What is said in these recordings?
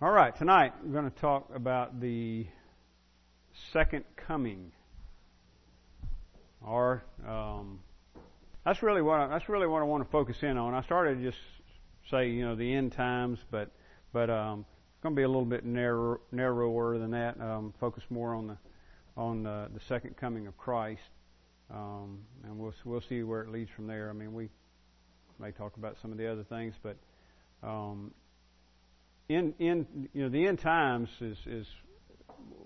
All right, tonight we're going to talk about the second coming, or um, that's really what I, that's really what I want to focus in on. I started to just say you know the end times, but but um, it's going to be a little bit narrow, narrower than that. Um, focus more on the on the, the second coming of Christ, um, and we'll we'll see where it leads from there. I mean, we may talk about some of the other things, but um, in in you know the end times is is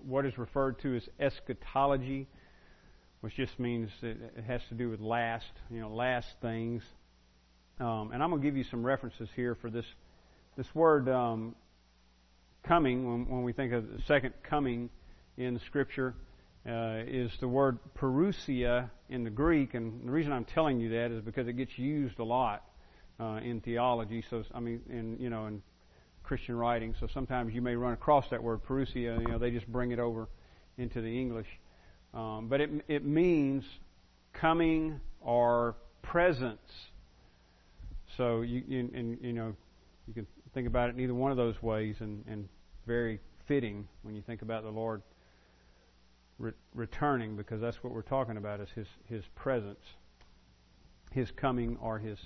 what is referred to as eschatology, which just means it, it has to do with last you know last things. Um, and I'm going to give you some references here for this this word um, coming. When, when, we think of the second coming in Scripture, uh, is the word parousia in the Greek, and the reason I'm telling you that is because it gets used a lot uh, in theology. So I mean, in you know, in Christian writing. So sometimes you may run across that word parousia. You know, they just bring it over into the English, um, but it it means coming or presence. So you, you and you know you can think about it in either one of those ways, and, and very fitting when you think about the Lord re- returning, because that's what we're talking about is His His presence, His coming or His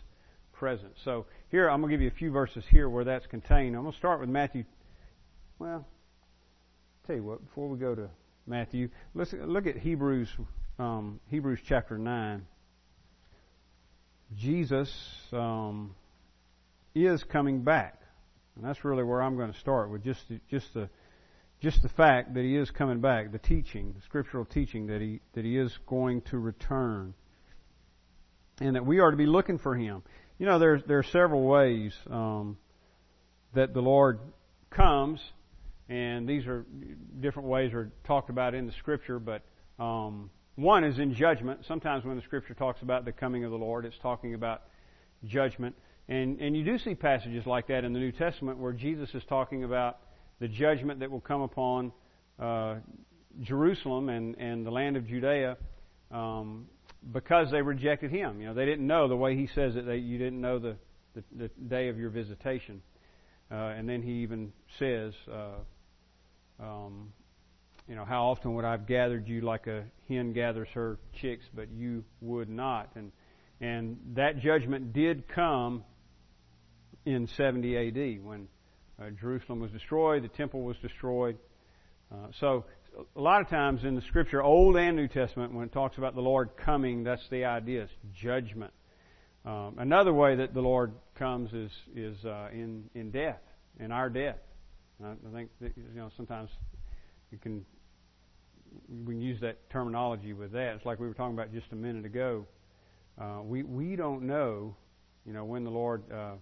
presence. So here, I'm going to give you a few verses here where that's contained. I'm going to start with Matthew. Well, tell you what, before we go to Matthew, let's look at Hebrews, um, Hebrews chapter 9. Jesus um, is coming back. And that's really where I'm going to start with just the, just the just the fact that he is coming back, the teaching, the scriptural teaching that he that he is going to return, and that we are to be looking for him. You know, there are several ways um, that the Lord comes, and these are different ways are talked about in the Scripture. But um, one is in judgment. Sometimes when the Scripture talks about the coming of the Lord, it's talking about judgment. And and you do see passages like that in the New Testament where Jesus is talking about the judgment that will come upon uh, Jerusalem and and the land of Judea. Um, because they rejected him. You know, they didn't know the way he says it. They, you didn't know the, the, the day of your visitation. Uh, and then he even says, uh, um, you know, how often would I've gathered you like a hen gathers her chicks, but you would not. And and that judgment did come in 70 A.D. when uh, Jerusalem was destroyed, the temple was destroyed. Uh, so a lot of times in the Scripture, Old and New Testament, when it talks about the Lord coming, that's the idea. It's judgment. Um, another way that the Lord comes is is uh, in in death, in our death. I, I think that, you know sometimes you can we can use that terminology with that. It's like we were talking about just a minute ago. Uh, we we don't know, you know, when the Lord uh,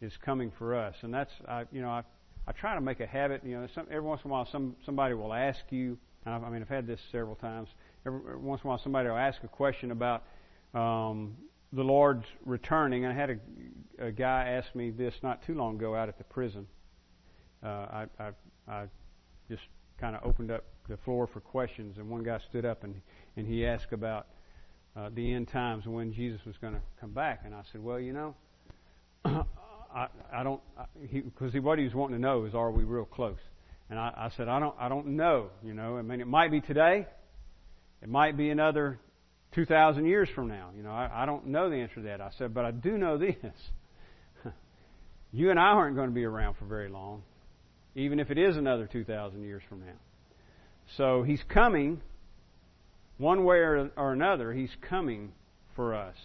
is coming for us, and that's I, you know I I try to make a habit. You know, some, every once in a while, some somebody will ask you. I mean, I've had this several times. Every, every once in a while, somebody will ask a question about um, the Lord's returning. I had a, a guy ask me this not too long ago out at the prison. Uh, I, I, I just kind of opened up the floor for questions, and one guy stood up and and he asked about uh, the end times and when Jesus was going to come back, and I said, well, you know. I, I don't, because he, what he was wanting to know is, are we real close? And I, I said, I don't, I don't know. You know, I mean, it might be today, it might be another 2,000 years from now. You know, I, I don't know the answer to that. I said, but I do know this. you and I aren't going to be around for very long, even if it is another 2,000 years from now. So he's coming, one way or, or another, he's coming for us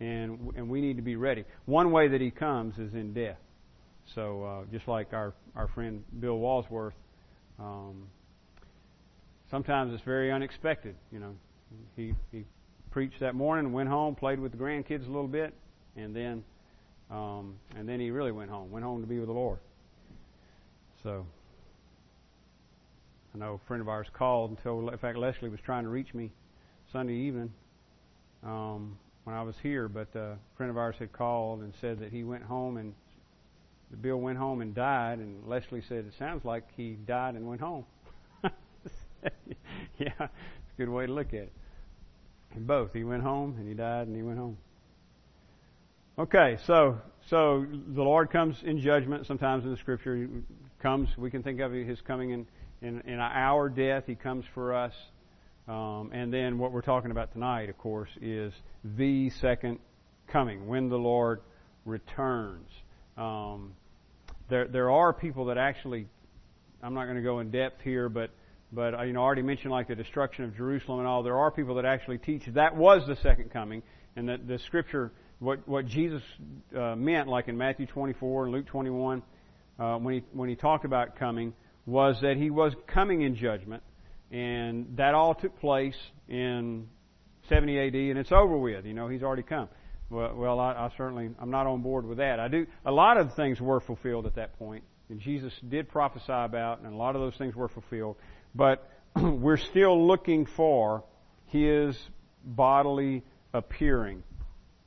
and and we need to be ready. One way that he comes is in death. So uh, just like our our friend Bill Walsworth, um, sometimes it's very unexpected. You know, he he preached that morning, went home, played with the grandkids a little bit, and then um, and then he really went home. Went home to be with the Lord. So. I know a friend of ours called until, in fact, Leslie was trying to reach me Sunday evening. Um, when I was here, but uh, a friend of ours had called and said that he went home and Bill went home and died, and Leslie said it sounds like he died and went home. yeah, it's a good way to look at it. And both, he went home and he died and he went home. Okay, so so the Lord comes in judgment. Sometimes in the Scripture, He comes. We can think of His coming in, in, in our death. He comes for us. Um, and then what we're talking about tonight, of course, is the second coming, when the Lord returns. Um, there, there are people that actually, I'm not going to go in depth here, but, but you know, I already mentioned like the destruction of Jerusalem and all. There are people that actually teach that was the second coming, and that the Scripture, what what Jesus uh, meant, like in Matthew 24 and Luke 21, uh, when he when he talked about coming, was that he was coming in judgment and that all took place in 70 AD, and it's over with. You know, he's already come. Well, well I, I certainly I'm not on board with that. I do. A lot of things were fulfilled at that point, and Jesus did prophesy about, and a lot of those things were fulfilled. But we're still looking for His bodily appearing,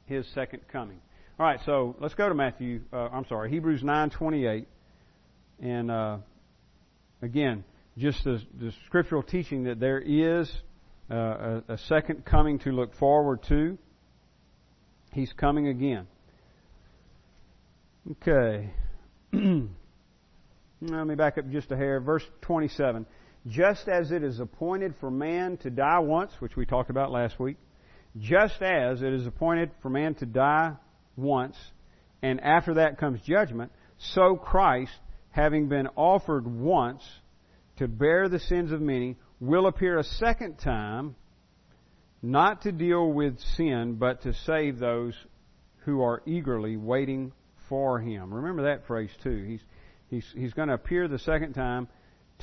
His second coming. All right, so let's go to Matthew. Uh, I'm sorry, Hebrews 9:28, and uh, again, just the, the scriptural teaching that there is uh, a, a second coming to look forward to. He's coming again. Okay. Let me back up just a hair. Verse 27. Just as it is appointed for man to die once, which we talked about last week, just as it is appointed for man to die once, and after that comes judgment, so Christ, having been offered once to bear the sins of many, will appear a second time, not to deal with sin, but to save those who are eagerly waiting for him. Remember that phrase too. He's he's he's going to appear the second time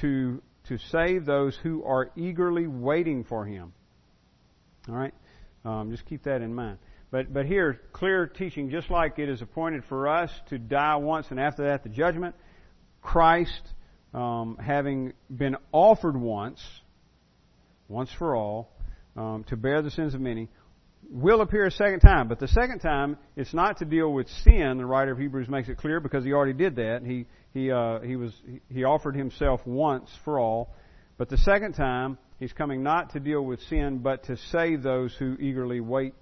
to to save those who are eagerly waiting for him. All right, um, just keep that in mind. But but here, clear teaching, just like it is appointed for us to die once, and after that the judgment. Christ um, having been offered once, once for all, um, to bear the sins of many, will appear a second time. But the second time, it's not to deal with sin. The writer of Hebrews makes it clear because he already did that. He he uh, he was he offered himself once for all. But the second time, he's coming not to deal with sin, but to save those who eagerly wait,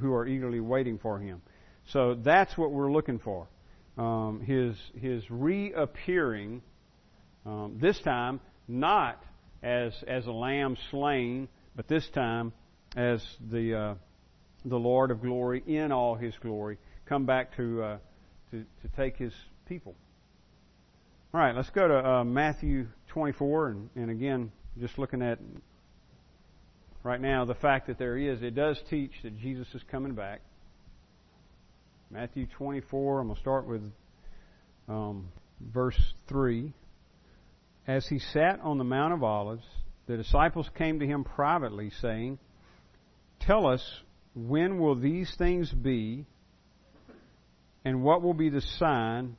who are eagerly waiting for him. So that's what we're looking for. Um, his his reappearing um, this time, not as as a lamb slain, but this time as the uh, the Lord of glory in all His glory, come back to uh, to to take His people. All right, let's go to uh, Matthew 24, and, and again, just looking at right now the fact that there is, it does teach that Jesus is coming back. Matthew 24, I'm going to start with um, verse 3. As he sat on the Mount of Olives, the disciples came to him privately, saying, Tell us, when will these things be, and what will be the sign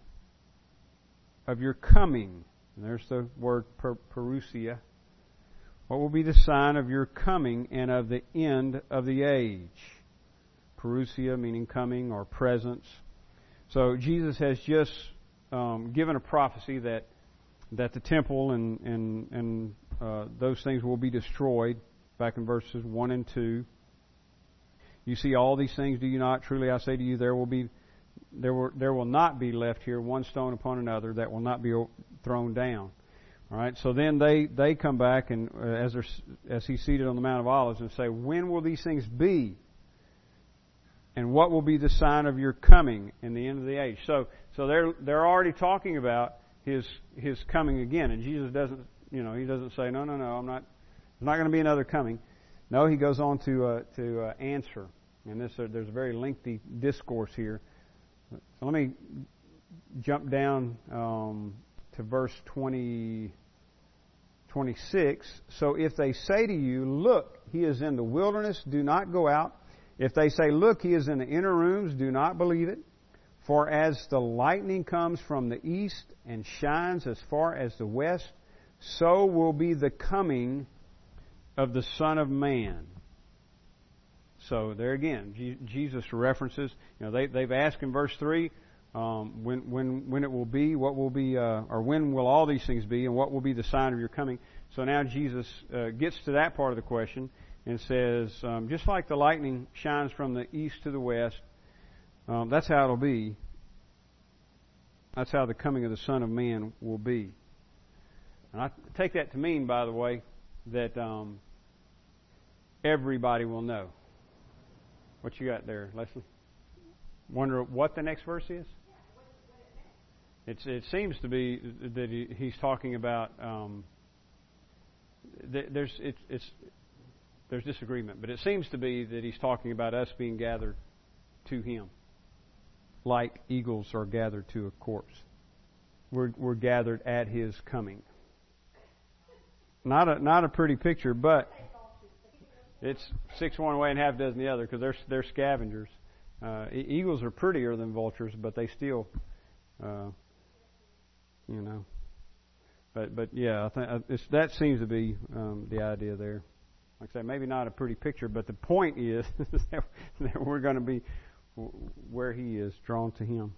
of your coming? And there's the word per- parousia. What will be the sign of your coming and of the end of the age? Parousia meaning coming or presence. So Jesus has just um, given a prophecy that that the temple and and and uh, those things will be destroyed. Back in verses one and two. You see all these things, do you not? Truly I say to you, there will be there will there will not be left here one stone upon another that will not be thrown down. All right. So then they they come back and uh, as they're as he's seated on the Mount of Olives and say, when will these things be? And what will be the sign of your coming in the end of the age? So so they're they're already talking about his his coming again. And Jesus doesn't, you know, he doesn't say, no, no, no, I'm not. There's not going to be another coming. No, he goes on to uh, to uh, answer, and this uh, there's a very lengthy discourse here. So let me jump down um, to verse 20, 26. So if they say to you, Look, he is in the wilderness, do not go out. If they say, Look, he is in the inner rooms, do not believe it. For as the lightning comes from the east and shines as far as the west, so will be the coming of the Son of Man. So there again, Jesus references. You know, they, they've asked in verse three, um, when when when it will be, what will be, uh, or when will all these things be, and what will be the sign of your coming? So now Jesus uh, gets to that part of the question and says, um, just like the lightning shines from the east to the west, um, that's how it'll be. That's how the coming of the Son of Man will be. And I take that to mean, by the way, that um, everybody will know. What you got there, Leslie? Wonder what the next verse is? It's, it seems to be that he, he's talking about. Um, there's it's, it's there's disagreement, but it seems to be that he's talking about us being gathered to him, like eagles are gathered to a corpse. We're, we're gathered at his coming. Not a not a pretty picture, but it's six one way and half dozen the other because they're they're scavengers. Uh, eagles are prettier than vultures, but they still, uh, you know. But but yeah, I think uh, that seems to be um, the idea there. Like I say, maybe not a pretty picture, but the point is that we're going to be where He is, drawn to Him.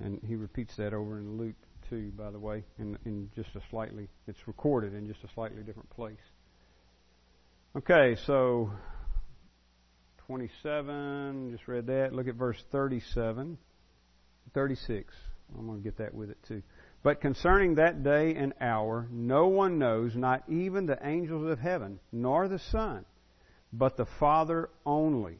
And He repeats that over in Luke 2, by the way, in, in just a slightly, it's recorded in just a slightly different place. Okay, so 27, just read that. Look at verse 37, 36. I'm going to get that with it too. But concerning that day and hour, no one knows, not even the angels of heaven, nor the Son, but the Father only.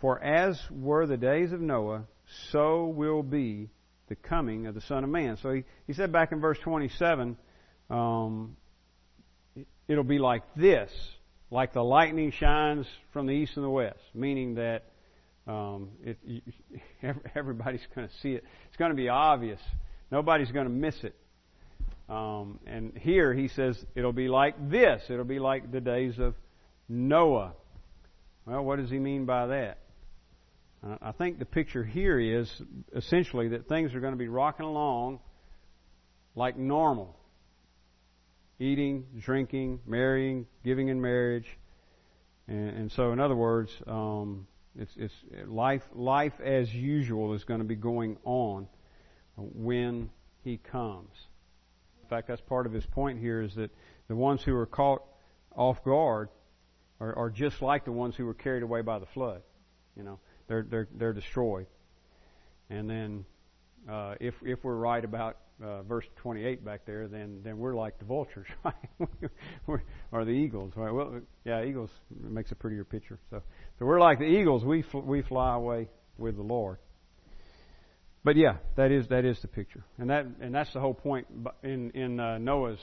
For as were the days of Noah, so will be the coming of the Son of Man. So he, he said back in verse 27, um, it'll be like this, like the lightning shines from the east and the west, meaning that um, it, everybody's going to see it. It's going to be obvious Nobody's going to miss it. Um, and here he says it'll be like this. It'll be like the days of Noah. Well, what does he mean by that? Uh, I think the picture here is essentially that things are going to be rocking along like normal. Eating, drinking, marrying, giving in marriage. And, and so, in other words, um, it's, it's life, life as usual is going to be going on when he comes. In fact, that's part of his point here is that the ones who are caught off guard are, are just like the ones who were carried away by the flood. You know, they're they're they're destroyed. And then, uh, if if we're right about uh, verse 28 back there, then then we're like the vultures, right? or the eagles, right? Well, yeah, eagles makes a prettier picture. So, so we're like the eagles. We fl- we fly away with the Lord. But yeah, that is that is the picture, and that and that's the whole point in in uh, Noah's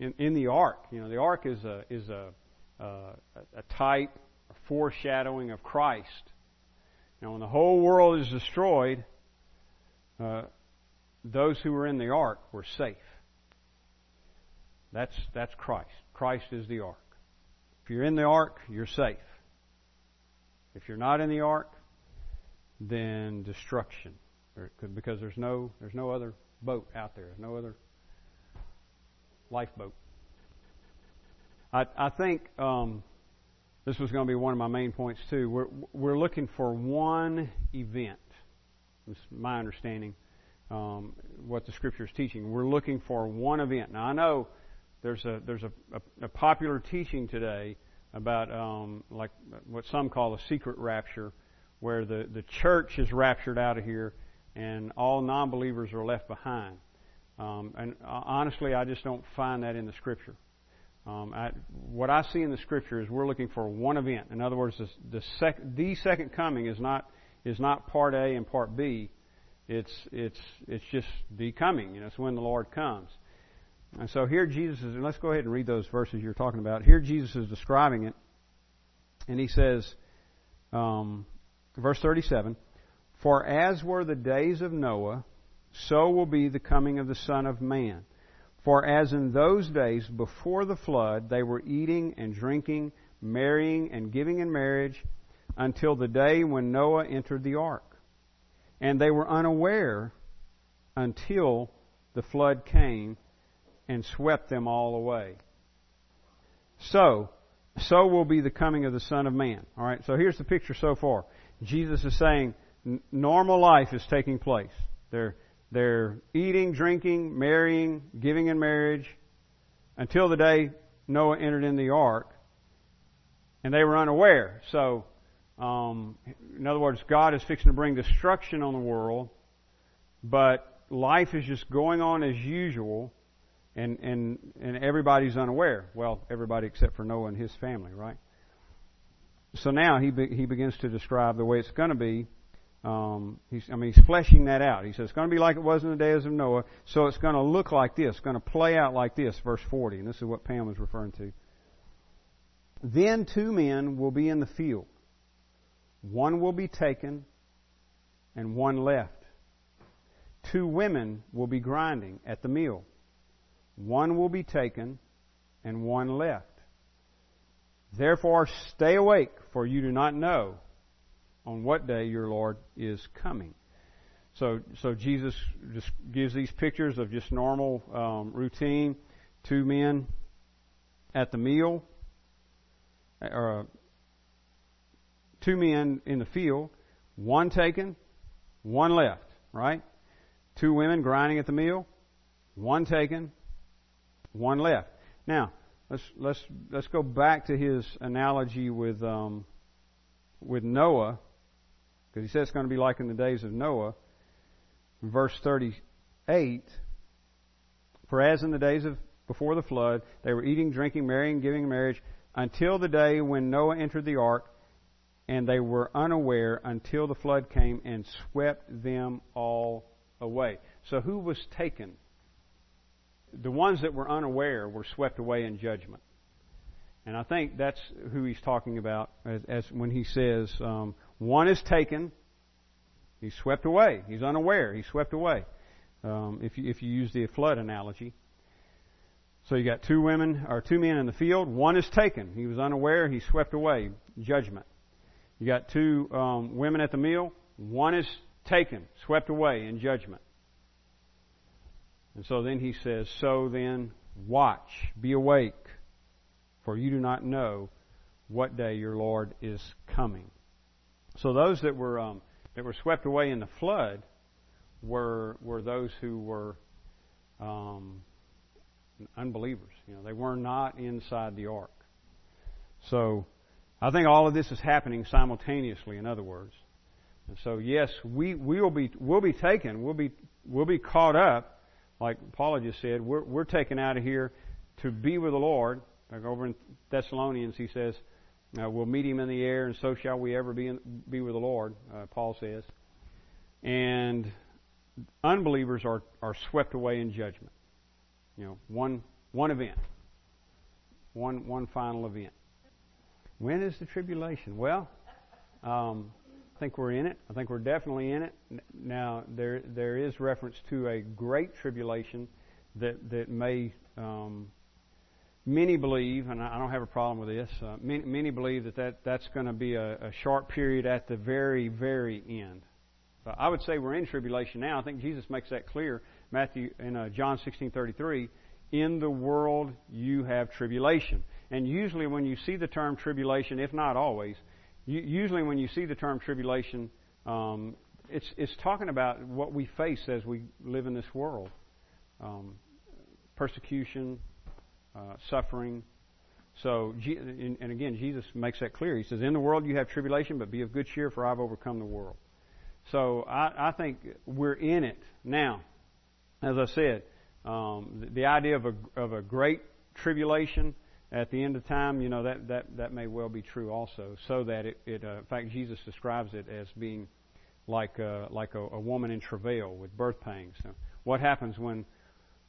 in in the ark. You know, the ark is a is a uh, a type, foreshadowing of Christ. Now, when the whole world is destroyed, uh, those who were in the ark were safe. That's that's Christ. Christ is the ark. If you're in the ark, you're safe. If you're not in the ark, then destruction, because there's no there's no other boat out there, no other lifeboat. I I think um, this was going to be one of my main points too. We're we're looking for one event. Is my understanding. Um, what the scripture is teaching. We're looking for one event. Now I know there's a there's a, a, a popular teaching today about um, like what some call a secret rapture, where the, the church is raptured out of here and all non believers are left behind. Um, and uh, honestly, I just don't find that in the Scripture. Um, I, what I see in the Scripture is we're looking for one event. In other words, the, the, sec, the second coming is not is not part A and part B. It's it's it's just the coming. You know, it's when the Lord comes. And so here Jesus is. And let's go ahead and read those verses you're talking about. Here Jesus is describing it, and he says, um, Verse 37 For as were the days of Noah, so will be the coming of the Son of Man. For as in those days before the flood, they were eating and drinking, marrying and giving in marriage, until the day when Noah entered the ark. And they were unaware until the flood came and swept them all away. So, so will be the coming of the Son of Man. Alright, so here's the picture so far. Jesus is saying normal life is taking place. They're, they're eating, drinking, marrying, giving in marriage until the day Noah entered in the ark. And they were unaware. So, um, in other words, God is fixing to bring destruction on the world, but life is just going on as usual, and and and everybody's unaware. Well, everybody except for Noah and his family, right? So now he be, he begins to describe the way it's going to be. Um, he's, I mean, he's fleshing that out. He says it's going to be like it was in the days of Noah. So it's going to look like this. It's going to play out like this. Verse 40, and this is what Pam was referring to. Then two men will be in the field. One will be taken, and one left. Two women will be grinding at the mill. One will be taken, and one left. Therefore, stay awake, for you do not know on what day your Lord is coming. So, so Jesus just gives these pictures of just normal um, routine. Two men at the meal, or uh, two men in the field, one taken, one left. Right? Two women grinding at the meal, one taken, one left. Now, let's let's let's go back to his analogy with um, with Noah, because he says it's going to be like in the days of Noah. Verse thirty-eight. For as in the days of before the flood, they were eating, drinking, marrying, giving marriage, until the day when Noah entered the ark, and they were unaware until the flood came and swept them all away. So who was taken? the ones that were unaware were swept away in judgment. And I think that's who he's talking about as, as when he says, um, one is taken, he's swept away. He's unaware, he's swept away. Um, if, you, if you use the flood analogy. So you got two women, or two men in the field. One is taken. He was unaware, he swept away. Judgment. You got two um, women at the meal. One is taken, swept away in judgment. And so then he says, So then, watch, be awake, for you do not know what day your Lord is coming. So those that were um, that were swept away in the flood were were those who were um, unbelievers. You know, they were not inside the ark. So I think all of this is happening simultaneously. In other words, and so yes, we we will be we'll be taken. We'll be we'll be caught up like Paula just said, we're, we're taken out of here to be with the Lord. Like over in Thessalonians, he says, uh, we'll meet him in the air, and so shall we ever be, in, be with the Lord, uh, Paul says. And unbelievers are, are swept away in judgment. You know, one, one event. One, one final event. When is the tribulation? Well, um, I think we're in it. I think we're definitely in it. Now there there is reference to a great tribulation that that may um, many believe, and I don't have a problem with this. Uh, many, many believe that, that that's going to be a, a short period at the very very end. But I would say we're in tribulation now. I think Jesus makes that clear. Matthew in uh, John 16:33, in the world you have tribulation. And usually when you see the term tribulation, if not always, usually when you see the term tribulation, um, it's, it's talking about what we face as we live in this world um, persecution, uh, suffering. So, and again, Jesus makes that clear. He says, In the world you have tribulation, but be of good cheer, for I've overcome the world. So, I, I think we're in it now. As I said, um, the, the idea of a, of a great tribulation at the end of time, you know, that, that, that may well be true also. So that it, it uh, in fact, Jesus describes it as being like, a, like a, a woman in travail with birth pangs. So what happens when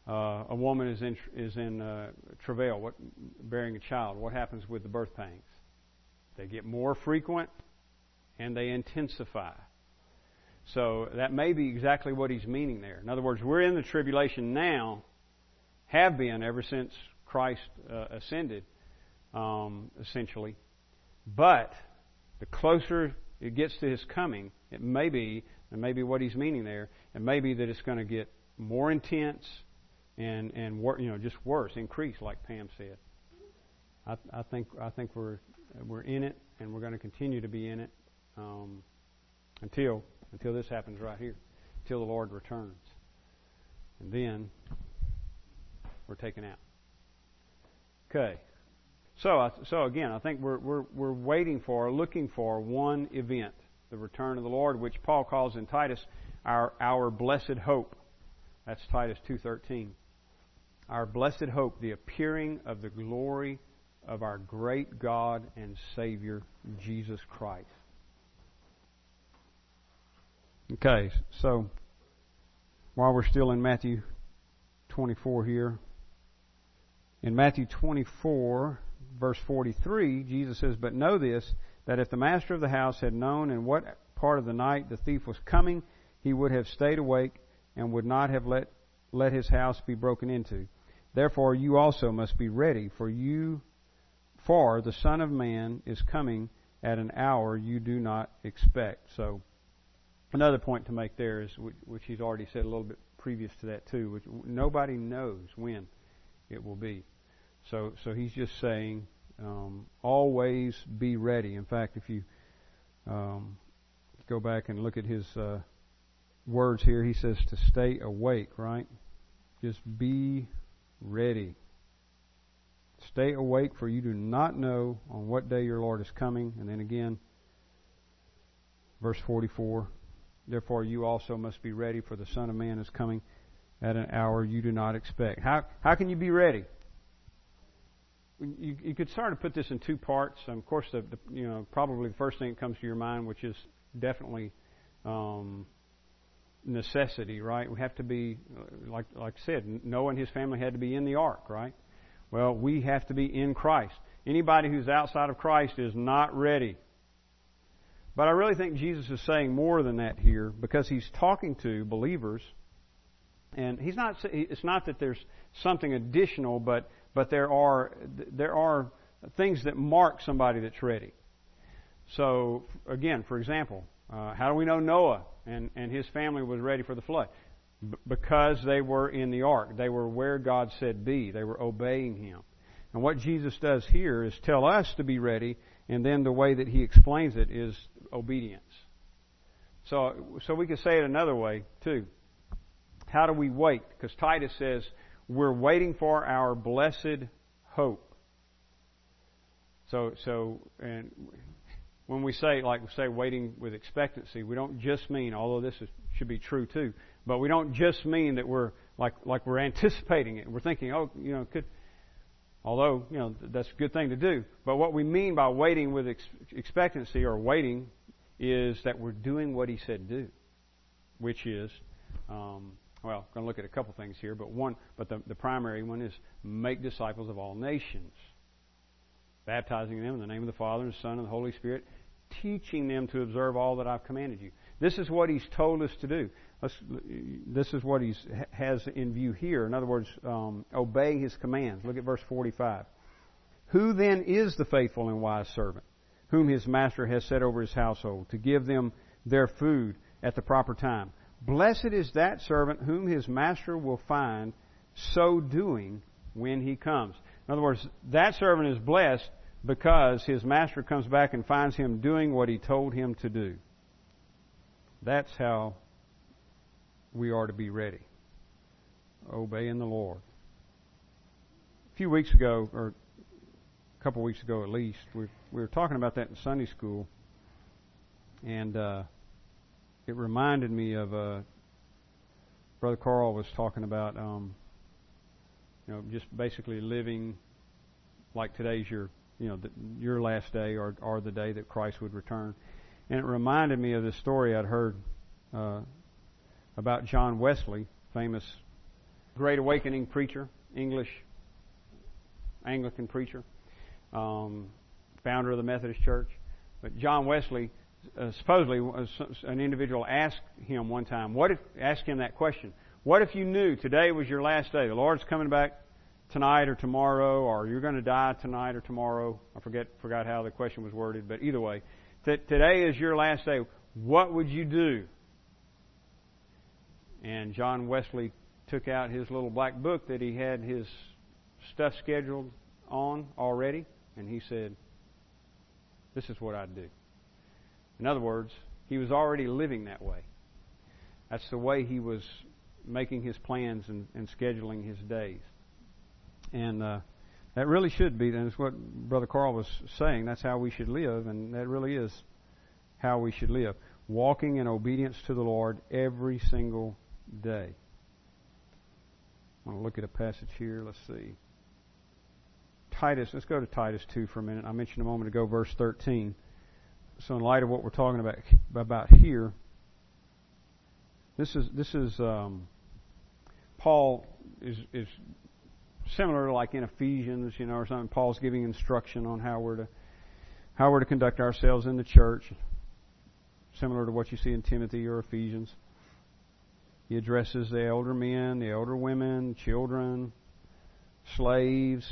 uh, a woman is in, is in uh, travail, what, bearing a child? What happens with the birth pangs? They get more frequent and they intensify. So that may be exactly what he's meaning there. In other words, we're in the tribulation now, have been ever since Christ uh, ascended, um, essentially. But the closer it gets to his coming, it may be, and maybe what he's meaning there, it may be that it's going to get more intense and and wor- you know just worse, increase, like Pam said. I, I think I think we're we're in it, and we're going to continue to be in it um, until until this happens right here, until the Lord returns, and then we're taken out. Okay. So, so again, I think we're, we're, we're waiting for, looking for one event, the return of the Lord, which Paul calls in Titus our, our blessed hope. That's Titus 2:13. Our blessed hope, the appearing of the glory of our great God and Savior Jesus Christ. Okay, so while we're still in Matthew 24 here, in Matthew 24, verse 43, Jesus says, But know this, that if the master of the house had known in what part of the night the thief was coming, he would have stayed awake and would not have let, let his house be broken into. Therefore you also must be ready, for you for the Son of Man is coming at an hour you do not expect. So another point to make there is which he's already said a little bit previous to that too, which nobody knows when it will be. So so he's just saying um, always be ready. In fact, if you um, go back and look at his uh, words here, he says to stay awake, right? Just be ready. Stay awake, for you do not know on what day your Lord is coming. And then again, verse 44 Therefore, you also must be ready, for the Son of Man is coming at an hour you do not expect. How, how can you be ready? You, you could sort of put this in two parts. Um, of course, the, the, you know probably the first thing that comes to your mind, which is definitely um, necessity, right? We have to be, like like I said, Noah and his family had to be in the ark, right? Well, we have to be in Christ. Anybody who's outside of Christ is not ready. But I really think Jesus is saying more than that here because he's talking to believers. And he's not, it's not that there's something additional, but, but there are, there are things that mark somebody that's ready. So, again, for example, uh, how do we know Noah and, and his family was ready for the flood? B- because they were in the ark. They were where God said be. They were obeying Him. And what Jesus does here is tell us to be ready, and then the way that He explains it is obedience. So, so we could say it another way too. How do we wait? Because Titus says we're waiting for our blessed hope. So, so, and when we say, like we say, waiting with expectancy, we don't just mean, although this is, should be true too, but we don't just mean that we're like like we're anticipating it. We're thinking, oh, you know, could. Although you know that's a good thing to do, but what we mean by waiting with ex- expectancy or waiting is that we're doing what He said do, which is, um, well, I'm going to look at a couple things here, but one, but the, the primary one is make disciples of all nations, baptizing them in the name of the Father and the Son and the Holy Spirit, teaching them to observe all that I've commanded you. This is what He's told us to do. this is what He has in view here. In other words, um, obey His commands. Look at verse 45. Who then is the faithful and wise servant, whom his master has set over his household, to give them their food at the proper time? Blessed is that servant whom his master will find so doing when he comes. In other words, that servant is blessed because his master comes back and finds him doing what he told him to do. That's how we are to be ready. Obeying the Lord. A few weeks ago, or a couple weeks ago at least, we, we were talking about that in Sunday school, and uh, it reminded me of uh, Brother Carl was talking about, um, you know, just basically living like today's your you know, the, your last day or, or the day that Christ would return. And it reminded me of this story I'd heard uh, about John Wesley, famous Great Awakening preacher, English Anglican preacher, um, founder of the Methodist Church. But John Wesley, uh, supposedly, an individual asked him one time, "What if?" Asked him that question. What if you knew today was your last day? The Lord's coming back tonight or tomorrow, or you're going to die tonight or tomorrow. I forget forgot how the question was worded, but either way, t- today is your last day. What would you do? And John Wesley took out his little black book that he had his stuff scheduled on already, and he said, "This is what I'd do." In other words, he was already living that way. That's the way he was making his plans and, and scheduling his days. And uh, that really should be, and it's what Brother Carl was saying, that's how we should live, and that really is how we should live. Walking in obedience to the Lord every single day. I want to look at a passage here. Let's see. Titus, let's go to Titus 2 for a minute. I mentioned a moment ago, verse 13. So, in light of what we're talking about about here, this is this is um, Paul is is similar to like in Ephesians, you know, or something. Paul's giving instruction on how we're to how we're to conduct ourselves in the church, similar to what you see in Timothy or Ephesians. He addresses the elder men, the elder women, children, slaves,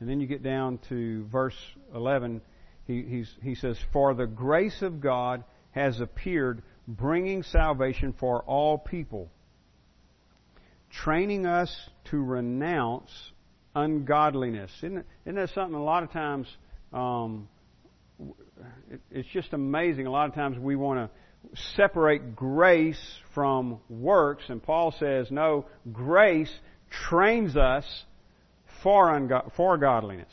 and then you get down to verse 11. He, he says, "For the grace of God has appeared, bringing salvation for all people." Training us to renounce ungodliness. Isn't, isn't that something a lot of times, um, it, it's just amazing. A lot of times we want to separate grace from works, and Paul says, no, grace trains us for, ungo- for godliness.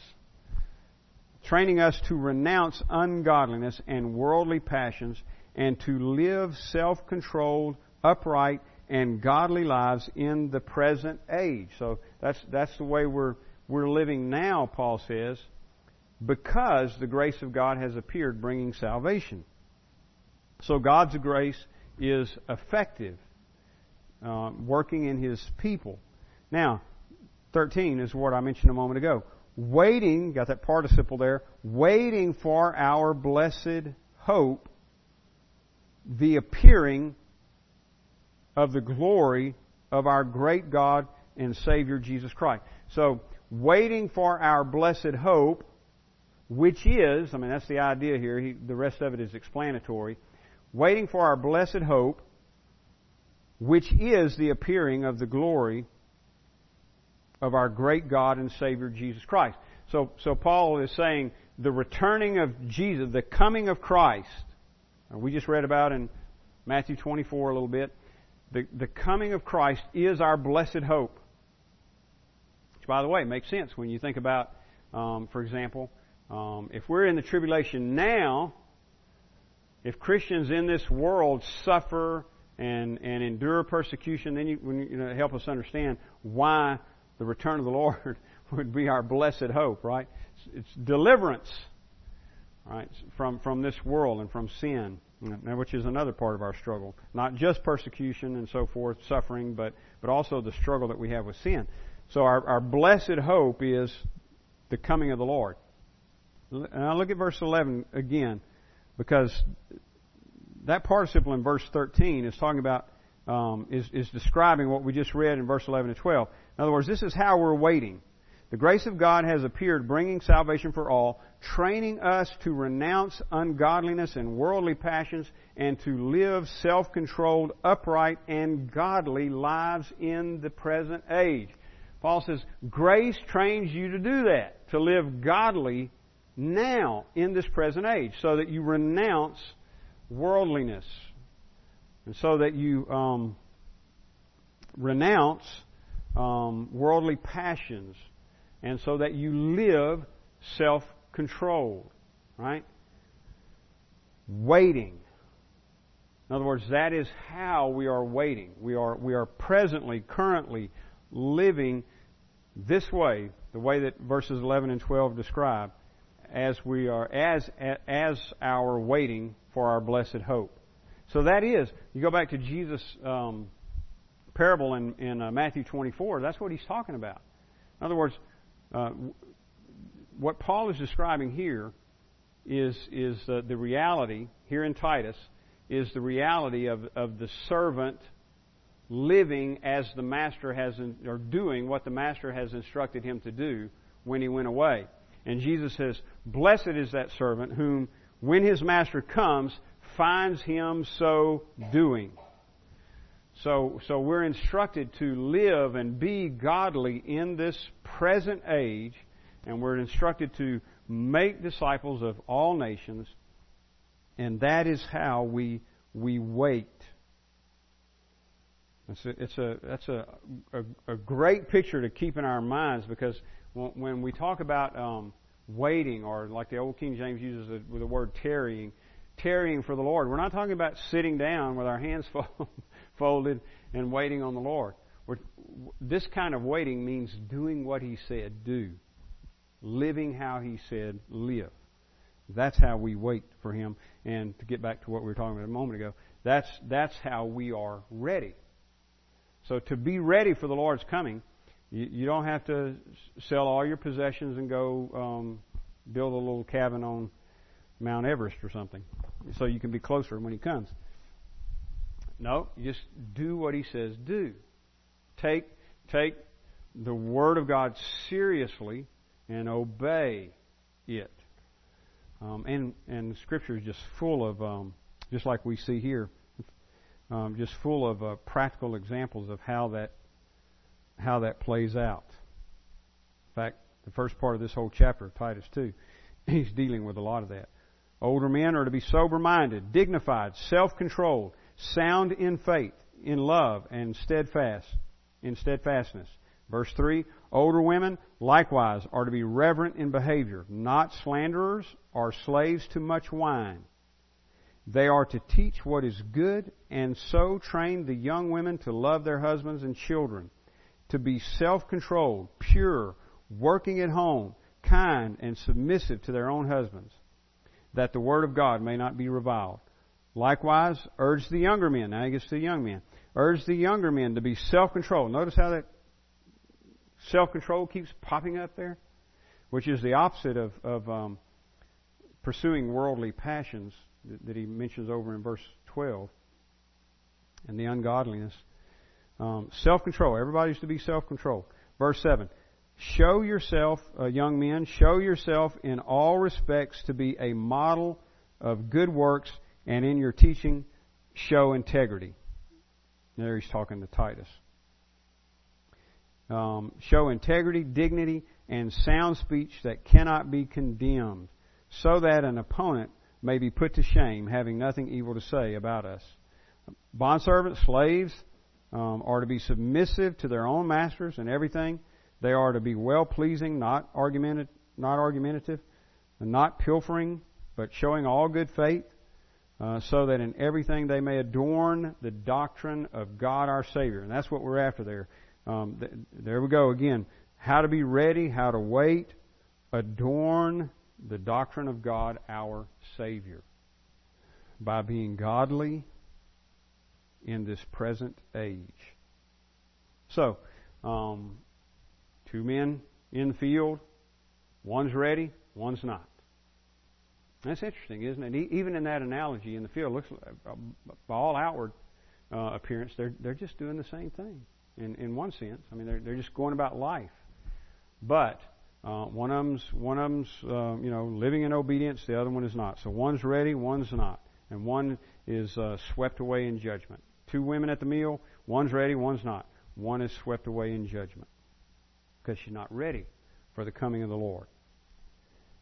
Training us to renounce ungodliness and worldly passions and to live self controlled, upright, and godly lives in the present age. So that's that's the way we're we're living now, Paul says, because the grace of God has appeared, bringing salvation. So God's grace is effective, uh, working in His people. Now, 13 is what I mentioned a moment ago. Waiting, got that participle there, waiting for our blessed hope, the appearing of the glory of our great God and Savior Jesus Christ. So, waiting for our blessed hope, which is, I mean, that's the idea here. He, the rest of it is explanatory. Waiting for our blessed hope, which is the appearing of the glory of our great God and Savior Jesus Christ. So, so Paul is saying the returning of Jesus, the coming of Christ. We just read about in Matthew 24 a little bit the, the coming of Christ is our blessed hope. Which, by the way, makes sense when you think about, um, for example, um, if we're in the tribulation now, if Christians in this world suffer and, and endure persecution, then you, when you know, help us understand why the return of the Lord would be our blessed hope, right? It's, it's deliverance, right, from, from this world and from sin which is another part of our struggle. Not just persecution and so forth, suffering, but, but also the struggle that we have with sin. So our, our blessed hope is the coming of the Lord. Now look at verse 11 again, because that participle in verse 13 is talking about, um, is, is describing what we just read in verse 11 and 12. In other words, this is how we're waiting. The grace of God has appeared, bringing salvation for all, training us to renounce ungodliness and worldly passions and to live self controlled, upright, and godly lives in the present age. Paul says, grace trains you to do that, to live godly now in this present age, so that you renounce worldliness, and so that you um, renounce um, worldly passions and so that you live self controlled, right? Waiting. In other words, that is how we are waiting. We are, we are presently, currently living this way, the way that verses 11 and 12 describe, as we are, as, as our waiting for our blessed hope. So that is, you go back to Jesus' um, parable in, in uh, Matthew 24, that's what he's talking about. In other words, uh, what Paul is describing here is, is uh, the reality, here in Titus, is the reality of, of the servant living as the master has, or doing what the master has instructed him to do when he went away. And Jesus says, Blessed is that servant whom, when his master comes, finds him so doing. So, so we're instructed to live and be godly in this present age, and we're instructed to make disciples of all nations, and that is how we we wait. It's a, it's a that's a, a, a great picture to keep in our minds because when we talk about um, waiting, or like the old King James uses the, the word tarrying, tarrying for the Lord, we're not talking about sitting down with our hands folded folded and waiting on the Lord. this kind of waiting means doing what He said do, living how He said live. That's how we wait for Him. And to get back to what we were talking about a moment ago, that's that's how we are ready. So to be ready for the Lord's coming, you, you don't have to sell all your possessions and go um, build a little cabin on Mount Everest or something, so you can be closer when He comes. No, just do what He says do. Take take the Word of God seriously and obey it. Um, and and Scripture is just full of, um, just like we see here, um, just full of uh, practical examples of how that how that plays out. In fact, the first part of this whole chapter of Titus 2, he's dealing with a lot of that. Older men are to be sober minded, dignified, self controlled, sound in faith, in love, and steadfast, in steadfastness. Verse 3 Older women likewise are to be reverent in behavior, not slanderers or slaves to much wine. They are to teach what is good and so train the young women to love their husbands and children, to be self controlled, pure, working at home, kind, and submissive to their own husbands, that the word of God may not be reviled. Likewise, urge the younger men. Now he gets to the young men. Urge the younger men to be self controlled. Notice how that self control keeps popping up there, which is the opposite of, of um, pursuing worldly passions that, that he mentions over in verse 12 and the ungodliness. Um, self control. Everybody's to be self controlled. Verse 7. Show yourself, uh, young men, show yourself in all respects to be a model of good works, and in your teaching, show integrity. There he's talking to Titus. Um, show integrity, dignity, and sound speech that cannot be condemned, so that an opponent may be put to shame, having nothing evil to say about us. Bondservants, slaves, um, are to be submissive to their own masters in everything. They are to be well pleasing, not argumentative, not argumentative, and not pilfering, but showing all good faith, uh, so that in everything they may adorn the doctrine of God our Savior. And that's what we're after there. Um, th- there we go again. How to be ready, how to wait, adorn the doctrine of God our Savior by being godly in this present age. So, um, two men in the field, one's ready, one's not. That's interesting, isn't it? Even in that analogy in the field, looks by all outward uh, appearance, they're they're just doing the same thing in in one sense. I mean, they're they're just going about life, but uh, one of them's one of them's uh, you know living in obedience. The other one is not. So one's ready, one's not, and one is uh, swept away in judgment. Two women at the meal. One's ready, one's not. One is swept away in judgment because she's not ready for the coming of the Lord.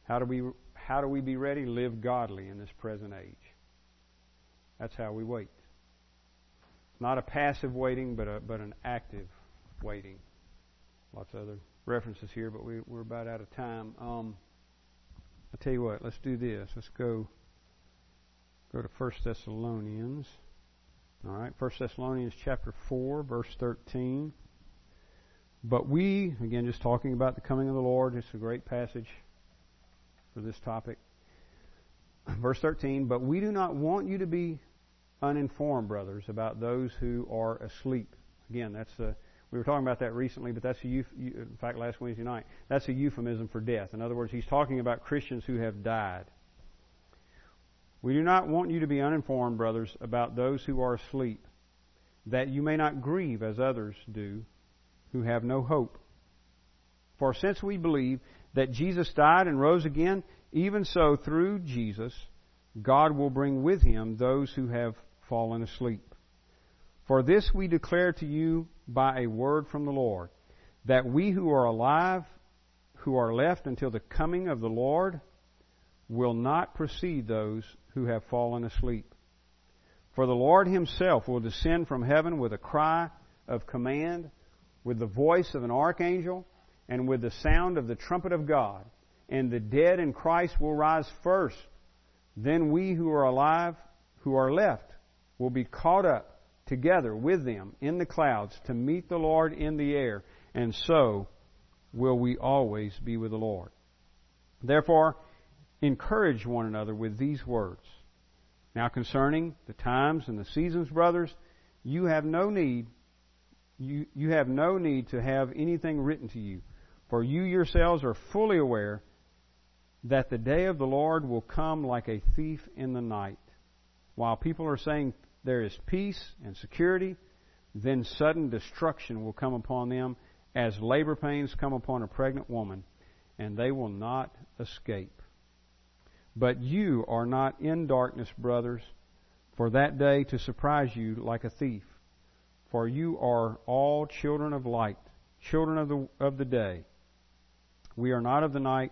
How do we how do we be ready? Live godly in this present age. That's how we wait. Not a passive waiting, but a, but an active waiting. Lots of other references here, but we, we're about out of time. Um, I'll tell you what, let's do this. Let's go go to 1 Thessalonians. All right, 1 Thessalonians chapter 4, verse 13. But we, again, just talking about the coming of the Lord, it's a great passage for this topic. Verse 13, but we do not want you to be uninformed, brothers, about those who are asleep. Again, that's we were talking about that recently, but that's a in fact last Wednesday night. That's a euphemism for death. In other words, he's talking about Christians who have died. We do not want you to be uninformed, brothers, about those who are asleep, that you may not grieve as others do, who have no hope. For since we believe that Jesus died and rose again, even so through Jesus, God will bring with him those who have fallen asleep. For this we declare to you by a word from the Lord, that we who are alive, who are left until the coming of the Lord, will not precede those who have fallen asleep. For the Lord himself will descend from heaven with a cry of command, with the voice of an archangel, and with the sound of the trumpet of God. And the dead in Christ will rise first. Then we who are alive, who are left, will be caught up together with them in the clouds to meet the Lord in the air, and so will we always be with the Lord. Therefore, encourage one another with these words. Now concerning the times and the seasons, brothers, you have no need you, you have no need to have anything written to you, for you yourselves are fully aware that the day of the Lord will come like a thief in the night. While people are saying there is peace and security, then sudden destruction will come upon them as labor pains come upon a pregnant woman, and they will not escape. But you are not in darkness, brothers, for that day to surprise you like a thief. For you are all children of light, children of the, of the day. We are not of the night,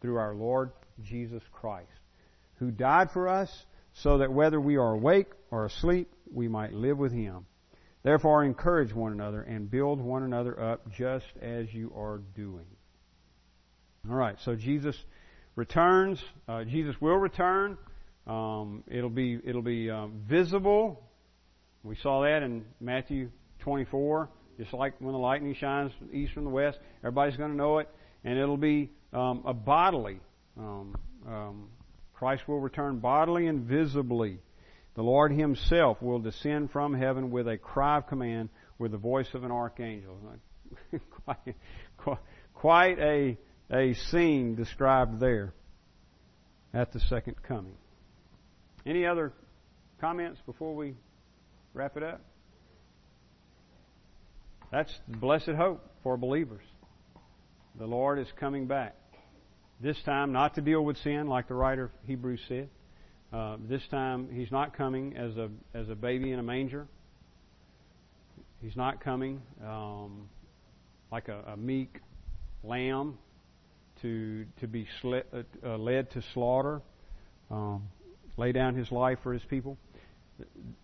through our Lord Jesus Christ who died for us, so that whether we are awake or asleep, we might live with him. Therefore, encourage one another and build one another up just as you are doing. All right, so Jesus returns. Uh, Jesus will return. Um, it'll be it'll be um, visible. We saw that in Matthew 24. Just like when the lightning shines east from the west, everybody's going to know it, and it'll be um, a bodily um, um, Christ will return bodily and visibly. The Lord Himself will descend from heaven with a cry of command, with the voice of an archangel. quite, quite a, a scene described there at the second coming. Any other comments before we wrap it up? That's blessed hope for believers. The Lord is coming back. This time, not to deal with sin, like the writer of Hebrews said. Uh, this time, he's not coming as a as a baby in a manger. He's not coming um, like a, a, meek lamb to to be sli- uh, uh, led to slaughter, um, lay down his life for his people.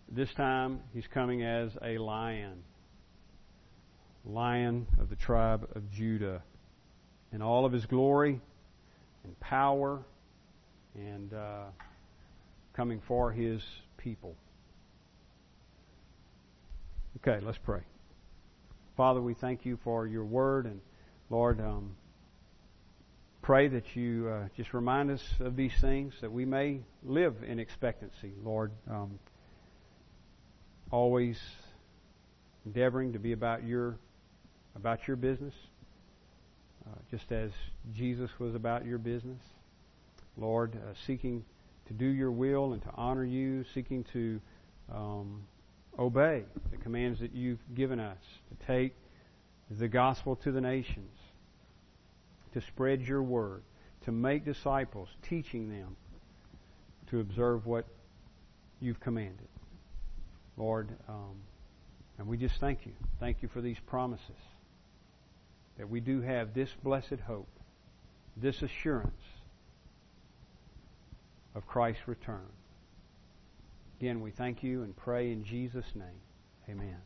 This time, he's coming as a lion, lion of the tribe of Judah, in all of his glory and power and uh, coming for his people. Okay, let's pray. Father, we thank you for your word, and Lord, um, pray that you uh, just remind us of these things that we may live in expectancy, Lord. Um, always endeavoring to be about your about your business uh, just as Jesus was about your business. Lord, uh, seeking to do your will and to honor you, seeking to um, obey the commands that you've given us, to take the gospel to the nations, to spread your word, to make disciples, teaching them to observe what you've commanded. Lord, um, and we just thank you. Thank you for these promises that we do have this blessed hope, this assurance of Christ's return. Again, we thank you and pray in Jesus' name. Amen.